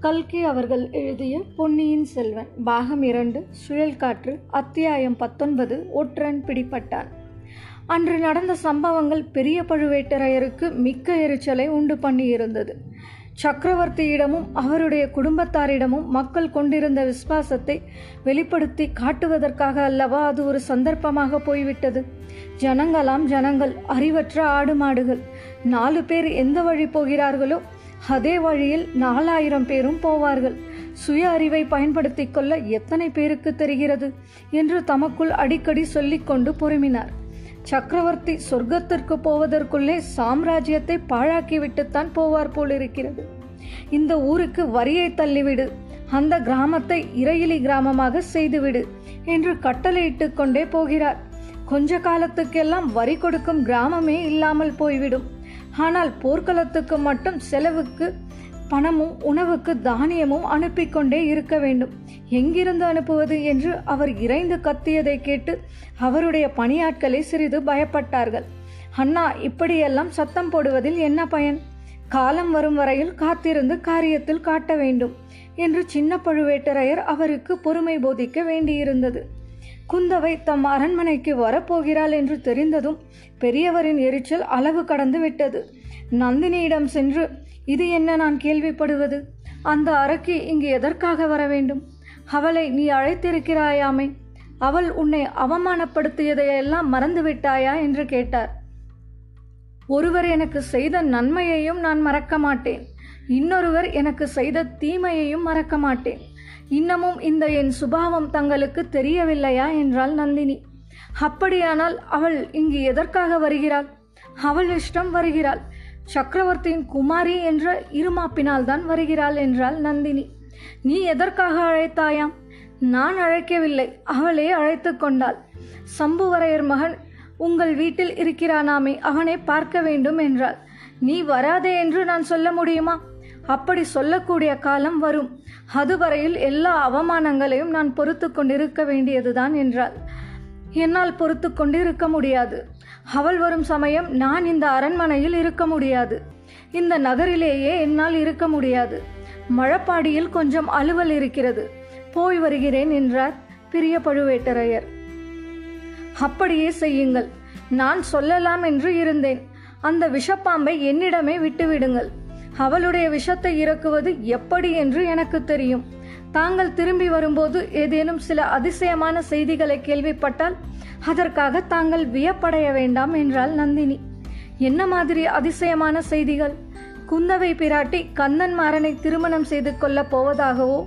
கல்கி அவர்கள் எழுதிய பொன்னியின் செல்வன் பாகம் இரண்டு சுழல் காற்று அத்தியாயம் பத்தொன்பது ஒற்றன் பிடிப்பட்டான். அன்று நடந்த சம்பவங்கள் பெரிய பழுவேட்டரையருக்கு மிக்க எரிச்சலை உண்டு பண்ணியிருந்தது. சக்கரவர்த்தியிடமும் அவருடைய குடும்பத்தாரிடமும் மக்கள் கொண்டிருந்த விசுவாசத்தை வெளிப்படுத்தி காட்டுவதற்காக அல்லவா அது ஒரு சந்தர்ப்பமாக போய்விட்டது? ஜனங்களாம் ஜனங்கள் அறிவற்ற ஆடு மாடுகள் நாலு பேர் எந்த வழி போகிறார்களோ அதே வழியில் நாலாயிரம் பேரும் போவார்கள். சுய அறிவை பயன்படுத்தி கொள்ள எத்தனை பேருக்கு தெரிகிறது என்று தமக்குள் அடிக்கடி சொல்லிக்கொண்டு பொறுமினார். சக்கரவர்த்தி சொர்க்கத்திற்கு போவதற்குள்ளே சாம்ராஜ்யத்தை பாழாக்கிவிட்டுத்தான் போவார் போலிருக்கிறது. இந்த ஊருக்கு வரியை தள்ளிவிடு. அந்த கிராமத்தை இறையிலி கிராமமாக செய்துவிடு என்று கட்டளையிட்டு கொண்டே போகிறார். கொஞ்ச காலத்துக்கெல்லாம் வரி கொடுக்கும் கிராமமே இல்லாமல் போய்விடும். ஆனால் போர்க்களத்துக்கு மட்டும் செலவுக்கு பணமும் உணவுக்கு தானியமும் அனுப்பி கொண்டே இருக்க வேண்டும். எங்கிருந்து அனுப்புவது என்று அவர் இறைந்து கத்தியதை கேட்டு அவருடைய பணியாட்களை சிறிது பயப்பட்டார்கள். அண்ணா இப்படியெல்லாம் சத்தம் போடுவதில் என்ன பயன்? காலம் வரும் வரையில் காத்திருந்து காரியத்தில் காட்ட வேண்டும் என்று சின்ன பழுவேட்டரையர் அவருக்கு பொறுமை போதிக்க வேண்டியிருந்தது. குந்தவை தம் அரண்மனைக்கு வரப்போகிறாள் என்று தெரிந்ததும் பெரியவரின் எரிச்சல் அளவு கடந்து விட்டது. நந்தினியிடம் சென்று இது என்ன நான் கேள்விப்படுவது? அந்த அரக்கி இங்கு எதற்காக வர வேண்டும்? அவளை நீ அழைத்திருக்கிறாயாமே அவள் உன்னை அவமானப்படுத்தியதையெல்லாம் மறந்துவிட்டாயா என்று கேட்டார். ஒருவர் எனக்கு செய்த நன்மையையும் நான் மறக்க மாட்டேன். இன்னொருவர் எனக்கு செய்த தீமையையும் மறக்க மாட்டேன். இன்னமும் இந்த என் சுபாவம் தங்களுக்கு தெரியவில்லையா என்றாள் நந்தினி. அப்படியானால் அவள் இங்கு எதற்காக வருகிறாள்? அவள் இஷ்டம் வருகிறாள். சக்கரவர்த்தியின் குமாரி என்ற இருமாப்பினால் தான் வருகிறாள் என்றாள் நந்தினி. நீ எதற்காக அழைத்தாயாம்? நான் அழைக்கவில்லை. அவளே அழைத்து கொண்டாள். சம்புவரையர் மகன் உங்கள் வீட்டில் இருக்கிறானாமே அவனை பார்க்க வேண்டும் என்றாள். நீ வராதே என்று நான் சொல்ல முடியுமா? அப்படி சொல்லக்கூடிய காலம் வரும். அதுவரையில் எல்லா அவமானங்களையும் நான் பொறுத்து கொண்டிருக்க வேண்டியதுதான் என்றாள். என்னால் பொறுத்து கொண்டு இருக்க முடியாது. அவள் வரும் சமயம் நான் இந்த அரண்மனையில் இருக்க முடியாது. இந்த நகரிலேயே என்னால் இருக்க முடியாது. மழப்பாடியில் கொஞ்சம் அலுவல் இருக்கிறது. போய் வருகிறேன் என்றார் பிரிய பழுவேட்டரையர். அப்படியே செய்யுங்கள். நான் சொல்லலாம் என்று இருந்தேன். அந்த விஷப்பாம்பை என்னிடமே விட்டுவிடுங்கள். அவளுடைய விஷத்தை இறக்குவது எப்படி என்று எனக்கு தெரியும். தாங்கள் திரும்பி வரும்போது ஏதேனும் சில அதிசயமான செய்திகளை கேள்விப்பட்டால் அதற்காக தாங்கள் வியப்படைய வேண்டாம் என்றாள் நந்தினி. என்ன மாதிரி அதிசயமான செய்திகள்? குந்தவை பிராட்டி கந்தன்மாறனை திருமணம் செய்து கொள்ளப் போவதாகவோ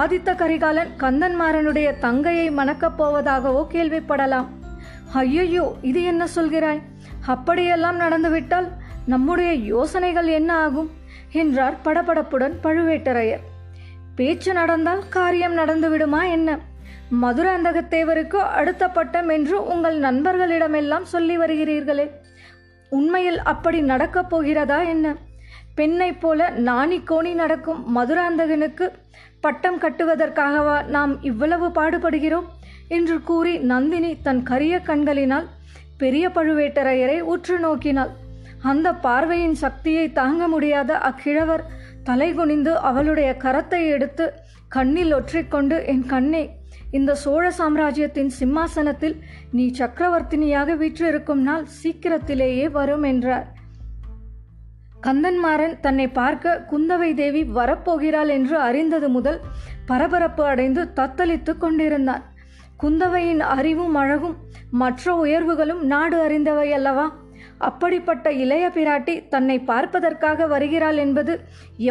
ஆதித்த கரிகாலன் கந்தன்மாறனுடைய தங்கையை மணக்கப் போவதாகவோ கேள்விப்படலாம். ஐயையோ இது என்ன சொல்கிறாய்? அப்படியெல்லாம் நடந்துவிட்டால் நம்முடைய யோசனைகள் என்ன ஆகும்? என்றார் படபடப்புடன் பழுவேட்டரையர். பேச்சு நடந்தால் காரியம் நடந்துவிடுமா என்ன? மதுராந்தகத்தேவருக்கு அடுத்த பட்டம் என்று உங்கள் நண்பர்களிடமெல்லாம் சொல்லி வருகிறீர்களே. உண்மையில் அப்படி நடக்கப் போகிறதா என்ன? பெண்ணைப் போல நாணி கோணி நடக்கும் மதுராந்தகனுக்கு பட்டம் கட்டுவதற்காகவா நாம் இவ்வளவு பாடுபடுகிறோம்? என்று கூறி நந்தினி தன் கரிய கண்களினால் பெரிய பழுவேட்டரையரை உற்று நோக்கினாள். அந்த பார்வையின் சக்தியை தாங்க முடியாத அக்கிழவர் தலைகுனிந்து அவளுடைய கரத்தை எடுத்து கண்ணில் ஒற்றிக்கொண்டு என் கண்ணே இந்த சோழ சாம்ராஜ்யத்தின் சிம்மாசனத்தில் நீ சக்கரவர்த்தினியாக வீற்றிருக்கும் நாள் சீக்கிரத்திலேயே வரும் என்றார். கந்தன்மாறன் தன்னை பார்க்க குந்தவை தேவி வரப்போகிறாள் என்று அறிந்தது முதல் பரபரப்பு அடைந்து தத்தளித்து கொண்டிருந்தான். குந்தவையின் அறிவும் அழகும் மற்ற உயர்வுகளும் நாடு அறிந்தவை அல்லவா? அப்படிப்பட்ட இளைய பிராட்டி தன்னை பார்ப்பதற்காக வருகிறாள் என்பது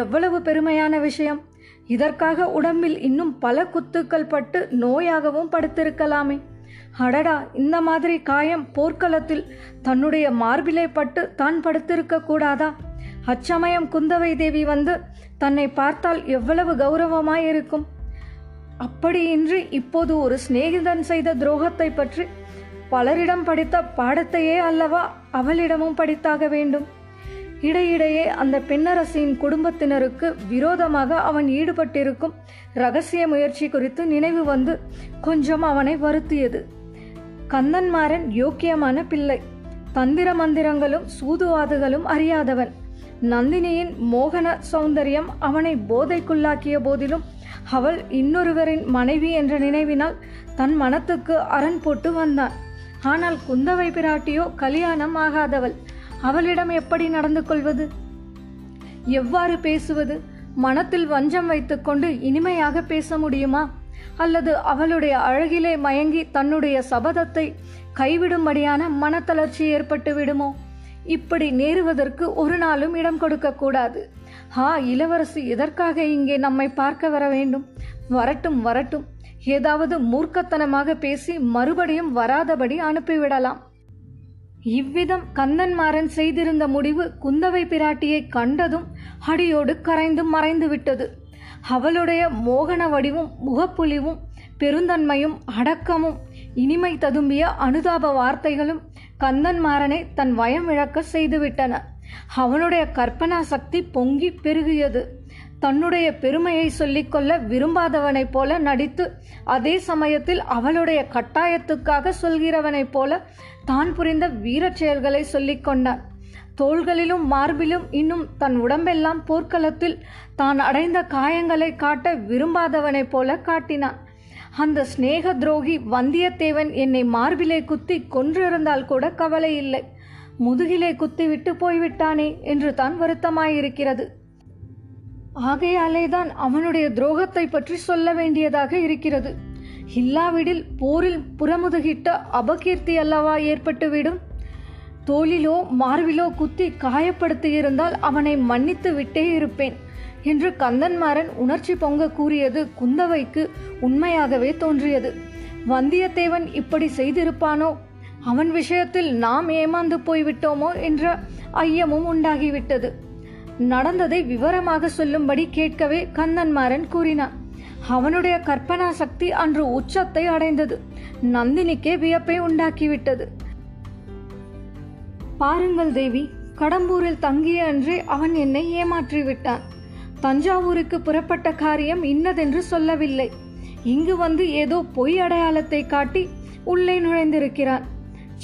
எவ்வளவு பெருமையான விஷயம். இதற்காக உடம்பில் இன்னும் பல குத்துக்கள் பட்டு நோயாகவும் படுத்திருக்கலாமே. அடடா இந்த மாதிரி காயம் போர்க்களத்தில் தன்னுடைய மார்பிலை பட்டு தான் படுத்திருக்க கூடாதா? அச்சமயம் குந்தவை தேவி வந்து தன்னை பார்த்தால் எவ்வளவு கௌரவமாயிருக்கும். அப்படியின்றி இப்போது ஒரு சிநேகிதன் செய்த துரோகத்தை பற்றி பலரிடம் படித்த பாடத்தையே அல்லவா அவளிடமும் படித்தாக வேண்டும்? இடையிடையே அந்த பெண்ணரசியின் குடும்பத்தினருக்கு விரோதமாக அவன் ஈடுபட்டிருக்கும் ரகசிய முயற்சி குறித்து நினைவு வந்து கொஞ்சம் அவனை வருத்தியது. கந்தன்மாறன் யோக்கியமான பிள்ளை. தந்திர மந்திரங்களும் சூதுவாதுகளும் அறியாதவன். நந்தினியின் மோகன சௌந்தரியம் அவனை போதைக்குள்ளாக்கிய போதிலும் அவள் இன்னொருவரின் மனைவி என்ற நினைவினால் தன் மனத்துக்கு அரண் போட்டு வந்தான். ஆனால் குந்தவை பிராட்டியோ கல்யாணம் ஆகாதவள். அவளிடம் எப்படி நடந்து கொள்வது? எவ்வாறு பேசுவது? மனத்தில் வஞ்சம் வைத்துக்கொண்டு இனிமையாக பேச முடியுமா? அல்லது அவளுடைய அழகிலே மயங்கி தன்னுடைய சபதத்தை கைவிடும்படியான மனத்தளர்ச்சி ஏற்பட்டு விடுமோ? இப்படி நேருவதற்கு ஒரு நாளும் இடம் கொடுக்க கூடாது ஹா இளவரசி எதற்காக இங்கே நம்மை பார்க்க வர வேண்டும்? வரட்டும் வரட்டும். ஏதாவது மூர்க்கத்தனமாக பேசி மறுபடியும் வராதபடி அனுப்பிவிடலாம். இவ்விதம் கந்தன்மாறன் செய்திருந்த முடிவு குந்தவை பிராட்டியை கண்டதும் அடியோடு கரைந்து மறைந்து விட்டது. அவளுடைய மோகன வடிவும் முகப்புலிவும் பெருந்தன்மையும் அடக்கமும் இனிமை ததும்பிய அனுதாப வார்த்தைகளும் கந்தன்மாறனை தன் வயம் இழக்க செய்துவிட்டன. அவனுடைய கற்பனா சக்தி பொங்கி பெருகியது. தன்னுடைய பெருமையை சொல்லிக்கொள்ள விரும்பாதவனைப் போல நடித்து அதே சமயத்தில் அவளுடைய கட்டாயத்துக்காக சொல்கிறவனைப் போல தான் புரிந்த வீரச் செயல்களை சொல்லிக்கொண்டான் தோள்களிலும் மார்பிலும் இன்னும் தன் உடம்பெல்லாம் போர்க்களத்தில் தான் அடைந்த காயங்களை காட்ட விரும்பாதவனைப் போல காட்டினான். அந்த சிநேக துரோகி வந்தியத்தேவன் என்னை மார்பிலே குத்தி கொன்றிருந்தால் கூட கவலை இல்லை முதுகிலே குத்திவிட்டு போய்விட்டானே என்று தான் வருத்தமாயிருக்கிறது. ஆகையாலேதான் அவனுடைய துரோகத்தை பற்றி சொல்ல வேண்டியதாக இருக்கிறது. இல்லாவிடில் போரில் புறமுதுகிட்ட அபகீர்த்தி அல்லவா ஏற்பட்டுவிடும்? தோளிலோ மார்பிலோ குத்தி காயப்படுத்தியிருந்தால் அவனை மன்னித்து விட்டே இருப்பேன் என்று கந்தன்மாறன் உணர்ச்சி பொங்க கூறியது குந்தவைக்கு உண்மையாகவே தோன்றியது. வந்தியத்தேவன் இப்படி செய்திருப்பானோ? அவன் விஷயத்தில் நாம் ஏமாந்து போய்விட்டோமோ என்ற ஐயமும் உண்டாகிவிட்டது. நடந்ததை விவரமாக சொல்லும்படி கேட்கவே கந்தன்மாறன் கூறினான். அவனுடைய கற்பனா சக்தி அன்று உச்சத்தை அடைந்தது. நந்தினிக்கே வியப்பை உண்டாக்கிவிட்டது. பாருங்கள் தேவி கடம்பூரில் தங்கிய அன்றே அவன் என்னை ஏமாற்றி விட்டான் தஞ்சாவூருக்கு புறப்பட்ட காரியம் இன்னதென்று சொல்லவில்லை. இங்கு வந்து ஏதோ பொய் அடையாளத்தை காட்டி உள்ளே நுழைந்திருக்கிறான்.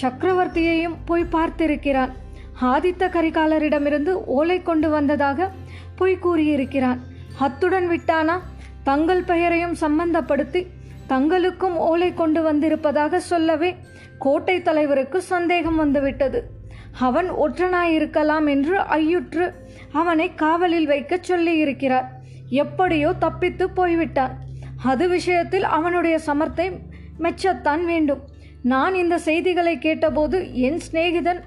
சக்கரவர்த்தியையும் போய் பார்த்திருக்கிறான். ஆதித்த கரிகாலரிடமிருந்து ஓலை கொண்டு வந்ததாக பொய் கூறியிருக்கிறான். அத்துடன் விட்டானா? தங்கள் பெயரையும் சம்பந்தப்படுத்தி தங்களுக்கும் ஓலை கொண்டு வந்திருப்பதாக சொல்லவே கோட்டை தலைவருக்கு சந்தேகம் வந்துவிட்டது. அவன் ஒற்றனாயிருக்கலாம் என்று ஐயுற்று அவனை காவலில் வைக்க சொல்லியிருக்கிறார். எப்படியோ தப்பித்து போய்விட்டான். அது விஷயத்தில் அவனுடைய சமர்த்தை மெச்சத்தான் வேண்டும். நான் இந்த செய்திகளை கேட்டபோது என் சிநேகிதன்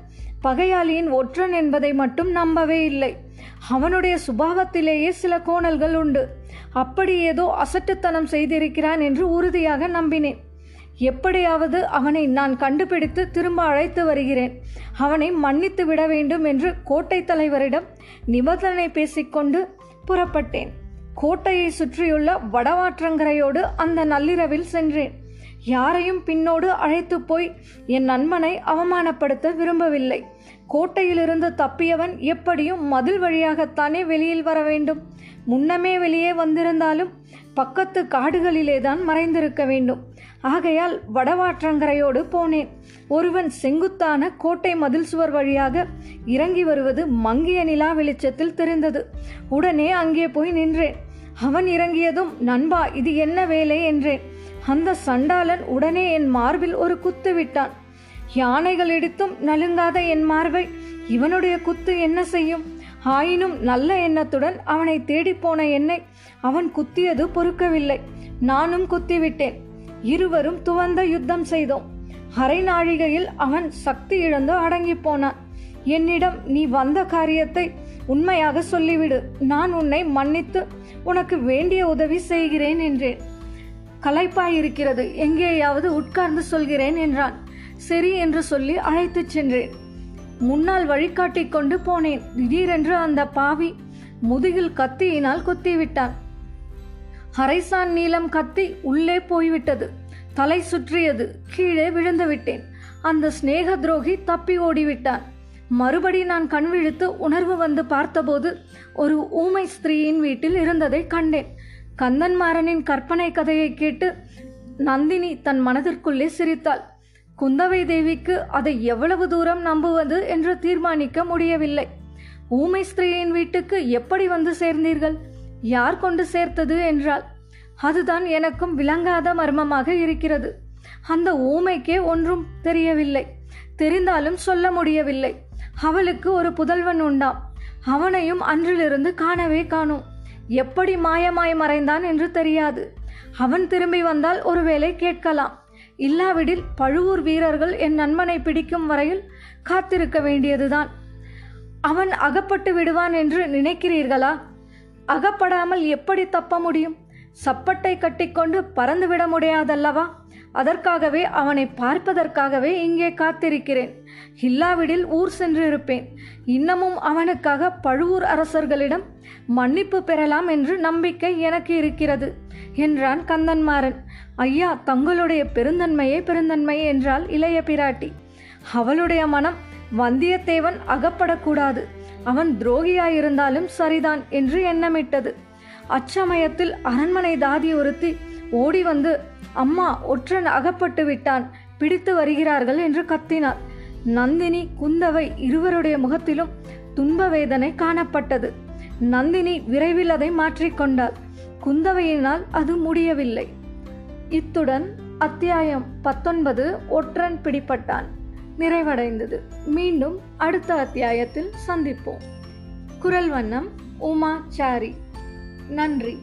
பகையாளியின் ஒற்றன் என்பதை மட்டும் நம்பவே இல்லை. அவனுடைய சுபாவத்திலேயே சில கோணல்கள் உண்டு. அப்படி ஏதோ அசட்டுத்தனம் செய்திருக்கிறான் என்று உறுதியாக நம்பினேன். எப்படியாவது அவனை நான் கண்டுபிடித்து திரும்ப அழைத்து வருகிறேன். அவனை மன்னித்து விட வேண்டும் என்று கோட்டை தலைவரிடம் நிபந்தனை பேசிக்கொண்டு புறப்பட்டேன். கோட்டையை சுற்றியுள்ள வடவாற்றங்கரையோடு அந்த நள்ளிரவில் சென்றேன். யாரையும் பின்னோடு அழைத்து போய் என் நண்பனை அவமானப்படுத்த விரும்பவில்லை. கோட்டையிலிருந்து தப்பியவன் எப்படியும் மதில் வழியாகத்தானே வெளியில் வர வேண்டும். முன்னமே வெளியே வந்திருந்தாலும் பக்கத்து காடுகளிலேதான் மறைந்திருக்க வேண்டும். ஆகையால் வடவாற்றங்கரையோடு போனேன். ஒருவன் செங்குத்தான கோட்டை மதில் சுவர் வழியாக இறங்கி வருவது மங்கிய நிலா வெளிச்சத்தில் தெரிந்தது. உடனே அங்கே போய் நின்றேன். அவன் இறங்கியதும் நண்பா இது என்ன வேலை? என்றேன். அந்த சண்டாளன் உடனே என் மார்பில் ஒரு குத்து விட்டான். யானைகள் எடுத்தும் நலுங்காத என் மார்பை. இவனுடைய குத்து என்ன செய்யும்? ஆயினும் நல்ல எண்ணத்துடன் அவனை தேடிப்போன என்னை அவன் குத்தியது பொறுக்கவில்லை. நானும் குத்திவிட்டேன். இருவரும் துவந்த யுத்தம் செய்தோம். அரை நாழிகையில் அவன் சக்தி இழந்து அடங்கி போனான். என்னிடம் நீ வந்த காரியத்தை உண்மையாக சொல்லிவிடு. நான் உன்னை மன்னித்து உனக்கு வேண்டிய உதவி செய்கிறேன் என்றேன். களைப்பாயிருக்கிறது. எங்கேயாவது உட்கார்ந்து சொல்கிறேன் என்றான். சரி என்று சொல்லி அழைத்துச் சென்றேன். முன்னால் வழிகாட்டி கொண்டு போனேன். திடீரென்று அந்த பாவி முதுகில் கத்தியினால் குத்திவிட்டான். அரைசான் நீளம் கத்தி உள்ளே போய்விட்டது. தலை சுற்றியது. கீழே விழுந்து விட்டேன் அந்த சிநேக துரோகி தப்பி ஓடிவிட்டான். மறுபடி நான் கண் விழித்து உணர்வு வந்து பார்த்தபோது ஒரு ஊமை ஸ்திரீயின் வீட்டில் இருந்ததை கண்டேன். கந்தன்மாறனின் கற்பனை கதையை கேட்டு நந்தினி தன் மனதிற்குள்ளே சிரித்தாள். குந்தவை தேவிக்கு அதை எவ்வளவு தூரம் நம்புவது என்று தீர்மானிக்க முடியவில்லை. ஊமை ஸ்திரீயின் வீட்டுக்கு எப்படி வந்து சேர்ந்தீர்கள்? யார் கொண்டு சேர்த்தது என்றாள். அதுதான் எனக்கும் விளங்காத மர்மமாக இருக்கிறது. அந்த ஊமைக்கே ஒன்றும் தெரியவில்லை. தெரிந்தாலும் சொல்ல முடியவில்லை. அவளுக்கு ஒரு புதல்வன் உண்டாம். அவனையும் அன்றிலிருந்து காணவே காணும். எப்படி மாயமாய் மறைந்தான் என்று தெரியாது. அவன் திரும்பி வந்தால் ஒருவேளை கேட்கலாம். இல்லாவிடில் பழுவூர் வீரர்கள் என் நண்பனை பிடிக்கும் வரையில் காத்திருக்க வேண்டியதுதான். அவன் அகப்பட்டு விடுவான் என்று நினைக்கிறீர்களா? அகப்படாமல் எப்படி தப்ப முடியும்? சப்பட்டை கட்டிக்கொண்டு பறந்துவிட முடியாதல்லவா? அதற்காகவே அவனை பார்ப்பதற்காகவே இங்கே காத்திருக்கிறேன். இல்லாவிடில் ஊர் சென்று இருப்பேன் இன்னமும் அவனுக்காக பழுவூர் அரசர்களிடம் மன்னிப்பு பெறலாம் என்று நம்பிக்கை எனக்கு இருக்கிறது என்றான் கந்தன்மாறன். ஐயா தங்களுடைய பெருந்தன்மையே பெருந்தன்மை என்றால் இளைய பிராட்டி. அவளுடைய மனம் வந்தியத்தேவன் அகப்படக்கூடாது. அவன் துரோகியாயிருந்தாலும் சரிதான் என்று எண்ணமிட்டது. அச்சமயத்தில் அரண்மனை தாதி ஒருத்தி ஓடி வந்து அம்மா ஒற்றன் அகப்பட்டு விட்டான். பிடித்து வருகிறார்கள் என்று கத்தினார் நந்தினி குந்தவை இருவருடைய முகத்திலும் துன்ப வேதனை காணப்பட்டது. நந்தினி விரைவில் அதை மாற்றிக்கொண்டாள் குந்தவையினால் அது முடியவில்லை. இத்துடன் அத்தியாயம் பத்தொன்பது ஒற்றன் பிடிப்பட்டான் நிறைவடைந்தது. மீண்டும் அடுத்த அத்தியாயத்தில் சந்திப்போம். குரல் வண்ணம் உமா சாரி நன்றி.